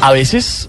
A veces,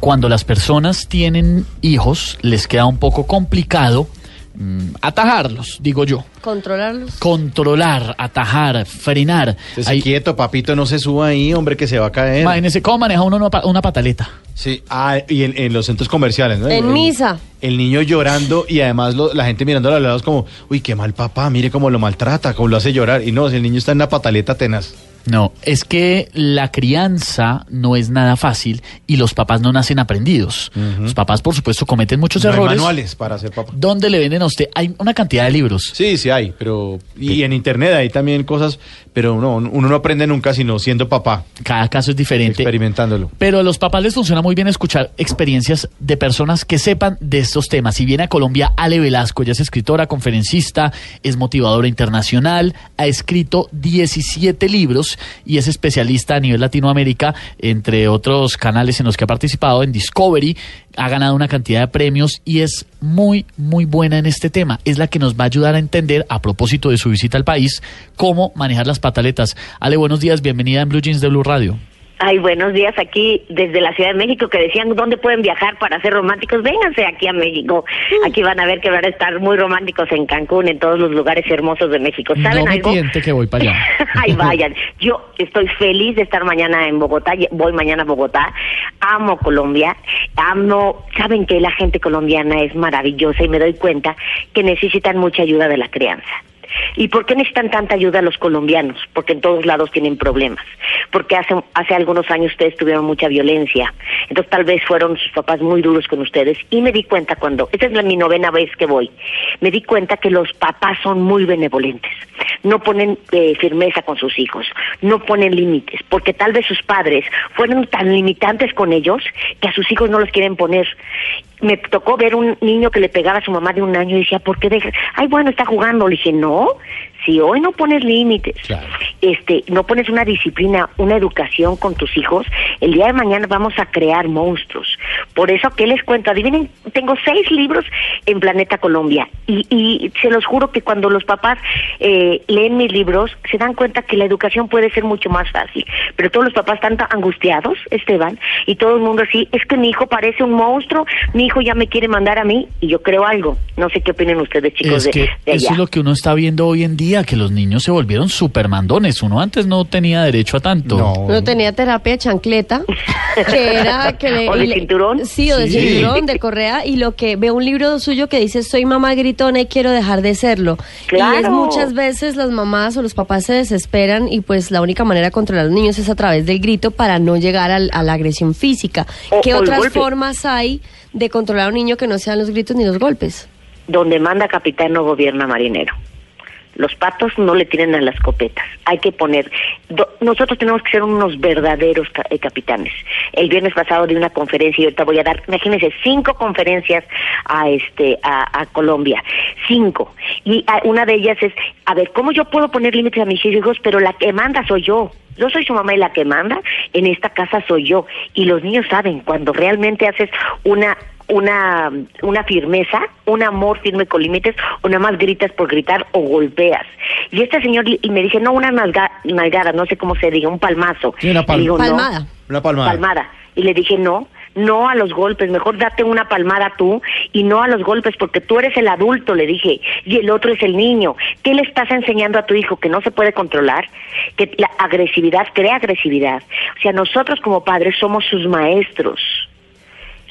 cuando las personas tienen hijos, les queda un poco complicado mm, atajarlos, digo yo. Controlarlos. Controlar, atajar, frenar. Ahí- quieto, papito, no se suba ahí, hombre, que se va a caer. Imagínense cómo maneja uno una, pa- una pataleta. Sí, ah, y en, en los centros comerciales, ¿no? En El- misa. El niño llorando y además lo- la gente mirando a los lados como, uy, qué mal papá, mire cómo lo maltrata, cómo lo hace llorar. Y no, si el niño está en una pataleta tenaz. No, es que la crianza no es nada fácil y los papás no nacen aprendidos. Los papás, por supuesto, cometen muchos No hay errores. manuales para ser papá. ¿Dónde le venden a usted? Hay una cantidad de libros. Sí, sí hay, pero... Y en internet hay también cosas, pero no, uno no aprende nunca sino siendo papá, Cada caso es diferente. experimentándolo. Pero a los papás les funciona muy bien escuchar experiencias de personas que sepan de estos temas. Si viene a Colombia Ale Velasco, ella es escritora, conferencista, es motivadora internacional, ha escrito 17 libros y es especialista a nivel Latinoamérica, entre otros canales en los que ha participado, en Discovery, ha ganado una cantidad de premios y es muy, muy buena en este tema. Es la que nos va a ayudar a entender, a propósito de su visita al país, cómo manejar las pataletas. Ale, buenos días, bienvenida en Blue Jeans de Blue Radio. Ay, buenos días aquí desde la Ciudad de México que decían dónde pueden viajar para ser románticos. Vénganse aquí a México. Aquí van a ver que van a estar muy románticos en Cancún, en todos los lugares hermosos de México. ¿Saben No algo? que voy para allá. Ay, vayan. Yo estoy feliz de estar mañana en Bogotá. Voy mañana a Bogotá. Amo Colombia. Amo. Saben que la gente colombiana es maravillosa y me doy cuenta que necesitan mucha ayuda de la crianza. ¿Y por qué necesitan tanta ayuda los colombianos? Porque en todos lados tienen problemas. Porque hace, hace algunos años ustedes tuvieron mucha violencia. Entonces tal vez fueron sus papás muy duros con ustedes. Y me di cuenta cuando, esta es la, mi novena vez que voy, me di cuenta que los papás son muy benevolentes. No ponen eh, firmeza con sus hijos. No ponen límites. Porque tal vez sus padres fueron tan limitantes con ellos que a sus hijos no los quieren poner me tocó ver un niño que le pegaba a su mamá de un año y decía, ¿por qué dejas? Ay, bueno, está jugando. Le dije, no, si hoy no pones límites, Claro. este, no pones una disciplina, una educación con tus hijos, el día de mañana vamos a crear monstruos. Por eso, ¿qué les cuento? Adivinen, tengo seis libros en Planeta Colombia y, y se los juro que cuando los papás eh, leen mis libros se dan cuenta que la educación puede ser mucho más fácil. Pero todos los papás están angustiados, Esteban, y todo el mundo así, es que mi hijo parece un monstruo, mi hijo ya me quiere mandar a mí y yo creo algo. No sé qué opinan ustedes, chicos, Es de, que de eso allá. es lo que uno está viendo hoy en día, que los niños se volvieron supermandones. Uno antes no tenía derecho a tanto. Uno tenía terapia de chancleta, que era que le, ¿O de le- cinturón? Sí, o de Sí. cinturón, de correa, y lo que veo un libro suyo que dice soy mamá gritona y quiero dejar de serlo. Y es Claro. muchas veces las mamás o los papás se desesperan y pues la única manera de controlar a los niños es a través del grito para no llegar al- a la agresión física. O- ¿Qué o otras formas hay de controlar a un niño que no sean los gritos ni los golpes? donde manda capitán no gobierna marinero. Los patos no le tienen a las copetas. Hay que poner. nosotros tenemos que ser unos verdaderos eh, capitanes. El viernes pasado di una conferencia y ahorita voy a dar, imagínense, cinco conferencias a este a Colombia, cinco. Y ah, una de ellas es, a ver, ¿cómo yo puedo poner límites a mis hijos? Pero la que manda soy yo. Yo soy su mamá y la que manda en esta casa soy yo. Y los niños saben cuando realmente haces una una, una firmeza, un amor firme con límites, o nada más gritas por gritar o golpeas. Y este señor y me dice, no, una nalga, nalgada, no sé cómo se diga, un palmazo. Sí, una pal- digo, "No". Palmada. Una palmada. Palmada. Y le dije, no, no a los golpes, mejor date una palmada tú y no a los golpes, porque tú eres el adulto, le dije, y el otro es el niño. ¿Qué le estás enseñando a tu hijo? Que no se puede controlar, que la agresividad crea agresividad. O sea, nosotros como padres somos sus maestros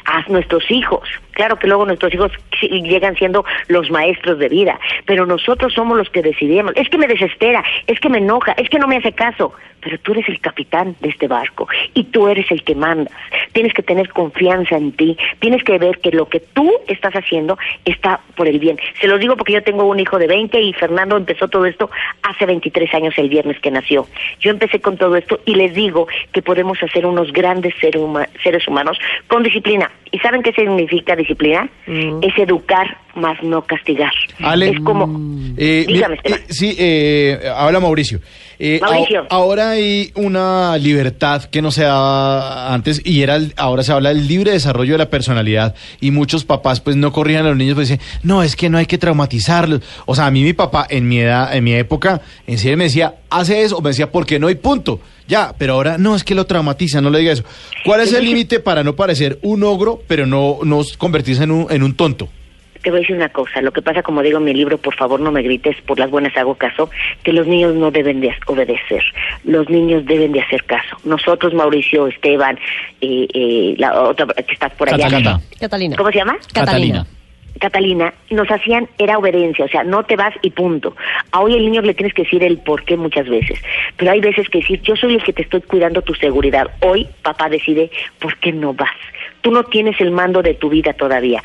a nuestros hijos. Claro que luego nuestros hijos llegan siendo los maestros de vida, pero nosotros somos los que decidimos. Es que me desespera, es que me enoja, es que no me hace caso, pero tú eres el capitán de este barco y tú eres el que mandas. Tienes que tener confianza en ti, tienes que ver que lo que tú estás haciendo está por el bien. Se los digo porque yo tengo un hijo de 20 y Fernando empezó todo esto hace 23 años el viernes que nació. Yo empecé con todo esto y les digo que podemos hacer unos grandes ser huma- seres humanos con disciplina. ¿Y saben qué significa disciplina? Es educar más no castigar. Ale, es como... Eh, Dígame, eh, sí, eh, habla Mauricio. Eh, Mauricio. a- ahora hay una libertad que no se daba antes y era el- ahora se habla del libre desarrollo de la personalidad y muchos papás pues no corrían a los niños pues dicen, no, es que no hay que traumatizarlos. O sea, a mí mi papá en mi edad, en mi época, en serio me decía, hace eso, o me decía, ¿por qué no hay punto? Ya, pero ahora no, es que lo traumatiza, no le diga eso. ¿Cuál es el límite para no parecer un ogro, pero no, no convertirse en un, en un tonto? Te voy a decir una cosa, lo que pasa, como digo en mi libro, por favor no me grites, por las buenas hago caso, que los niños no deben de obedecer, los niños deben de hacer caso. Nosotros, Mauricio, Esteban, eh, eh, la otra que está por allá. Catalina. Catalina. ¿Cómo se llama? Catalina. Catalina, nos hacían, era obediencia, o sea, no te vas y punto. A hoy el niño le tienes que decir el por qué muchas veces, pero hay veces que decir, yo soy el que te estoy cuidando tu seguridad. Hoy papá decide por qué no vas. Tú no tienes el mando de tu vida todavía.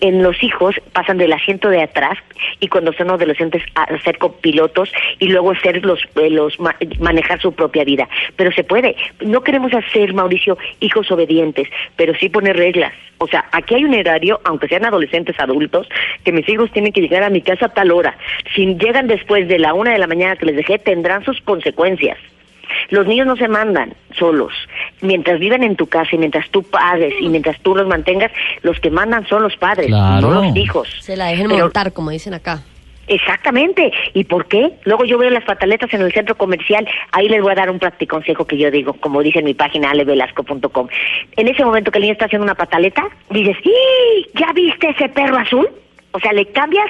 En, los hijos pasan del asiento de atrás y cuando son adolescentes a ser copilotos y luego ser los, eh, los ma- manejar su propia vida. Pero se puede. No queremos hacer, Mauricio, hijos obedientes, pero sí poner reglas. O sea, aquí hay un horario, aunque sean adolescentes adultos, que mis hijos tienen que llegar a mi casa a tal hora. Si llegan después de la una de la mañana que les dejé, tendrán sus consecuencias. Los niños no se mandan solos. Mientras viven en tu casa y mientras tú pagues y mientras tú los mantengas, los que mandan son los padres, Claro. no los hijos. Se la dejen Pero- montar, como dicen acá. Exactamente. ¿Y por qué? Luego yo veo las pataletas en el centro comercial. Ahí les voy a dar un consejo que yo digo, como dice en mi página alevelasco.com. En ese momento que el niño está haciendo una pataleta, dices, ¡Y! ¿ya viste ese perro azul? O sea, le cambias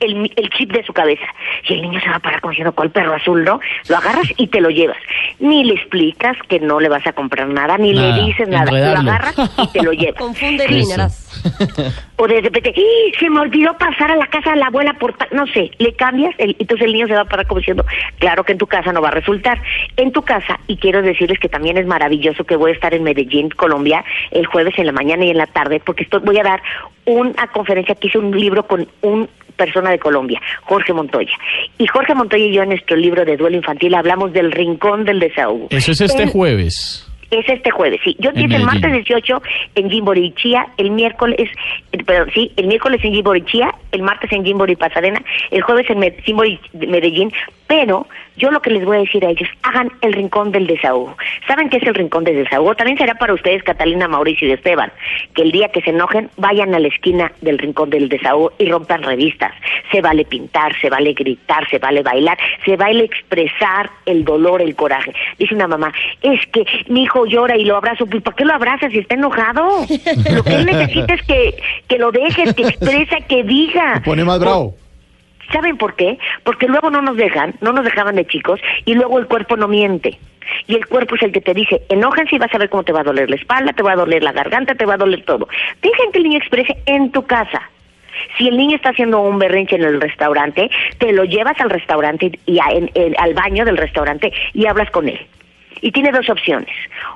el, el chip de su cabeza. Y el niño se va a parar como diciendo, ¿cuál perro azul, no? Lo agarras y te lo llevas. Ni le explicas que no le vas a comprar nada, ni Nada, le dices nada. enredarlo. Lo agarras y te lo llevas. Confunde líneas. O de repente, ¡Ih! se me olvidó pasar a la casa de la abuela por ta-". no sé, le cambias, el, entonces el niño se va a parar como diciendo, claro que en tu casa no va a resultar. En tu casa, y quiero decirles que también es maravilloso que voy a estar en Medellín, Colombia, el jueves en la mañana y en la tarde, porque estoy, voy a dar una conferencia que hice un libro con un persona de Colombia, Jorge Montoya. Y Jorge Montoya y yo en nuestro libro de duelo infantil hablamos del rincón del desahogo. Eso es este jueves. es este jueves, sí. Yo empiezo el martes 18 en Jimborichía, el miércoles, eh, perdón, sí, el miércoles en Jimborichía, el martes en Jimbori Pasadena, el jueves en Medellín, pero yo lo que les voy a decir a ellos, hagan el rincón del desahogo. ¿Saben qué es el rincón del desahogo? También será para ustedes, Catalina, Mauricio y Esteban, que el día que se enojen, vayan a la esquina del rincón del desahogo y rompan revistas. Se vale pintar, se vale gritar, se vale bailar, se vale expresar el dolor, el coraje. Dice una mamá, es que mi hijo llora y lo abrazo, pues ¿para qué lo abrazas si está enojado? Lo que él necesita es que, que lo dejes, que expresa, que diga. Se pone más bravo. ¿Saben por qué? Porque luego no nos dejan, no nos dejaban de chicos y luego el cuerpo no miente. Y el cuerpo es el que te dice, enójense y vas a ver cómo te va a doler la espalda, te va a doler la garganta, te va a doler todo. Dejen que el niño exprese en tu casa. Si el niño está haciendo un berrinche en el restaurante, te lo llevas al restaurante y a- en- al baño del restaurante y hablas con él. Y tiene dos opciones.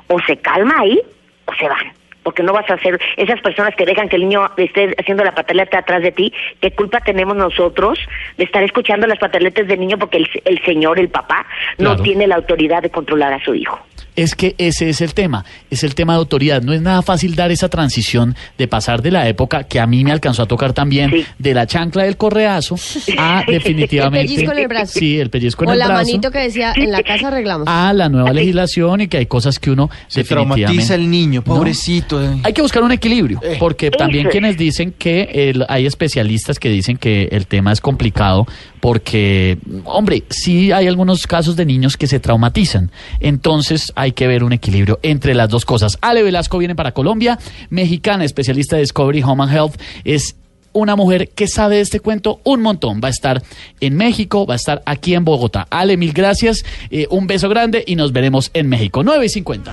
O se calma ahí o se van. Porque no vas a ser esas personas que dejan que el niño esté haciendo la pataleta atrás de ti. ¿Qué culpa tenemos nosotros de estar escuchando las pataletas del niño porque el, el señor, el papá, no Claro. tiene la autoridad de controlar a su hijo? Es que ese es el tema, es el tema de autoridad. No es nada fácil dar esa transición de pasar de la época que a mí me alcanzó a tocar también, Sí. de la chancla del correazo a definitivamente... El pellizco en el brazo. Sí, el pellizco en o el la brazo. manito que decía, en la casa arreglamos. A la nueva legislación y que hay cosas que uno Se definitivamente- traumatiza el niño, pobrecito. eh. Hay que buscar un equilibrio, Eh. porque también es. quienes dicen que el- hay especialistas que dicen que el tema es complicado porque, hombre, sí hay algunos casos de niños que se traumatizan. Entonces hay que ver un equilibrio entre las dos cosas. Ale Velasco viene para Colombia, mexicana, especialista de Discovery Home and Health, es una mujer que sabe de este cuento un montón. Va a estar en México, va a estar aquí en Bogotá. Ale, mil gracias, eh, un beso grande y nos veremos en México. 9 y 50.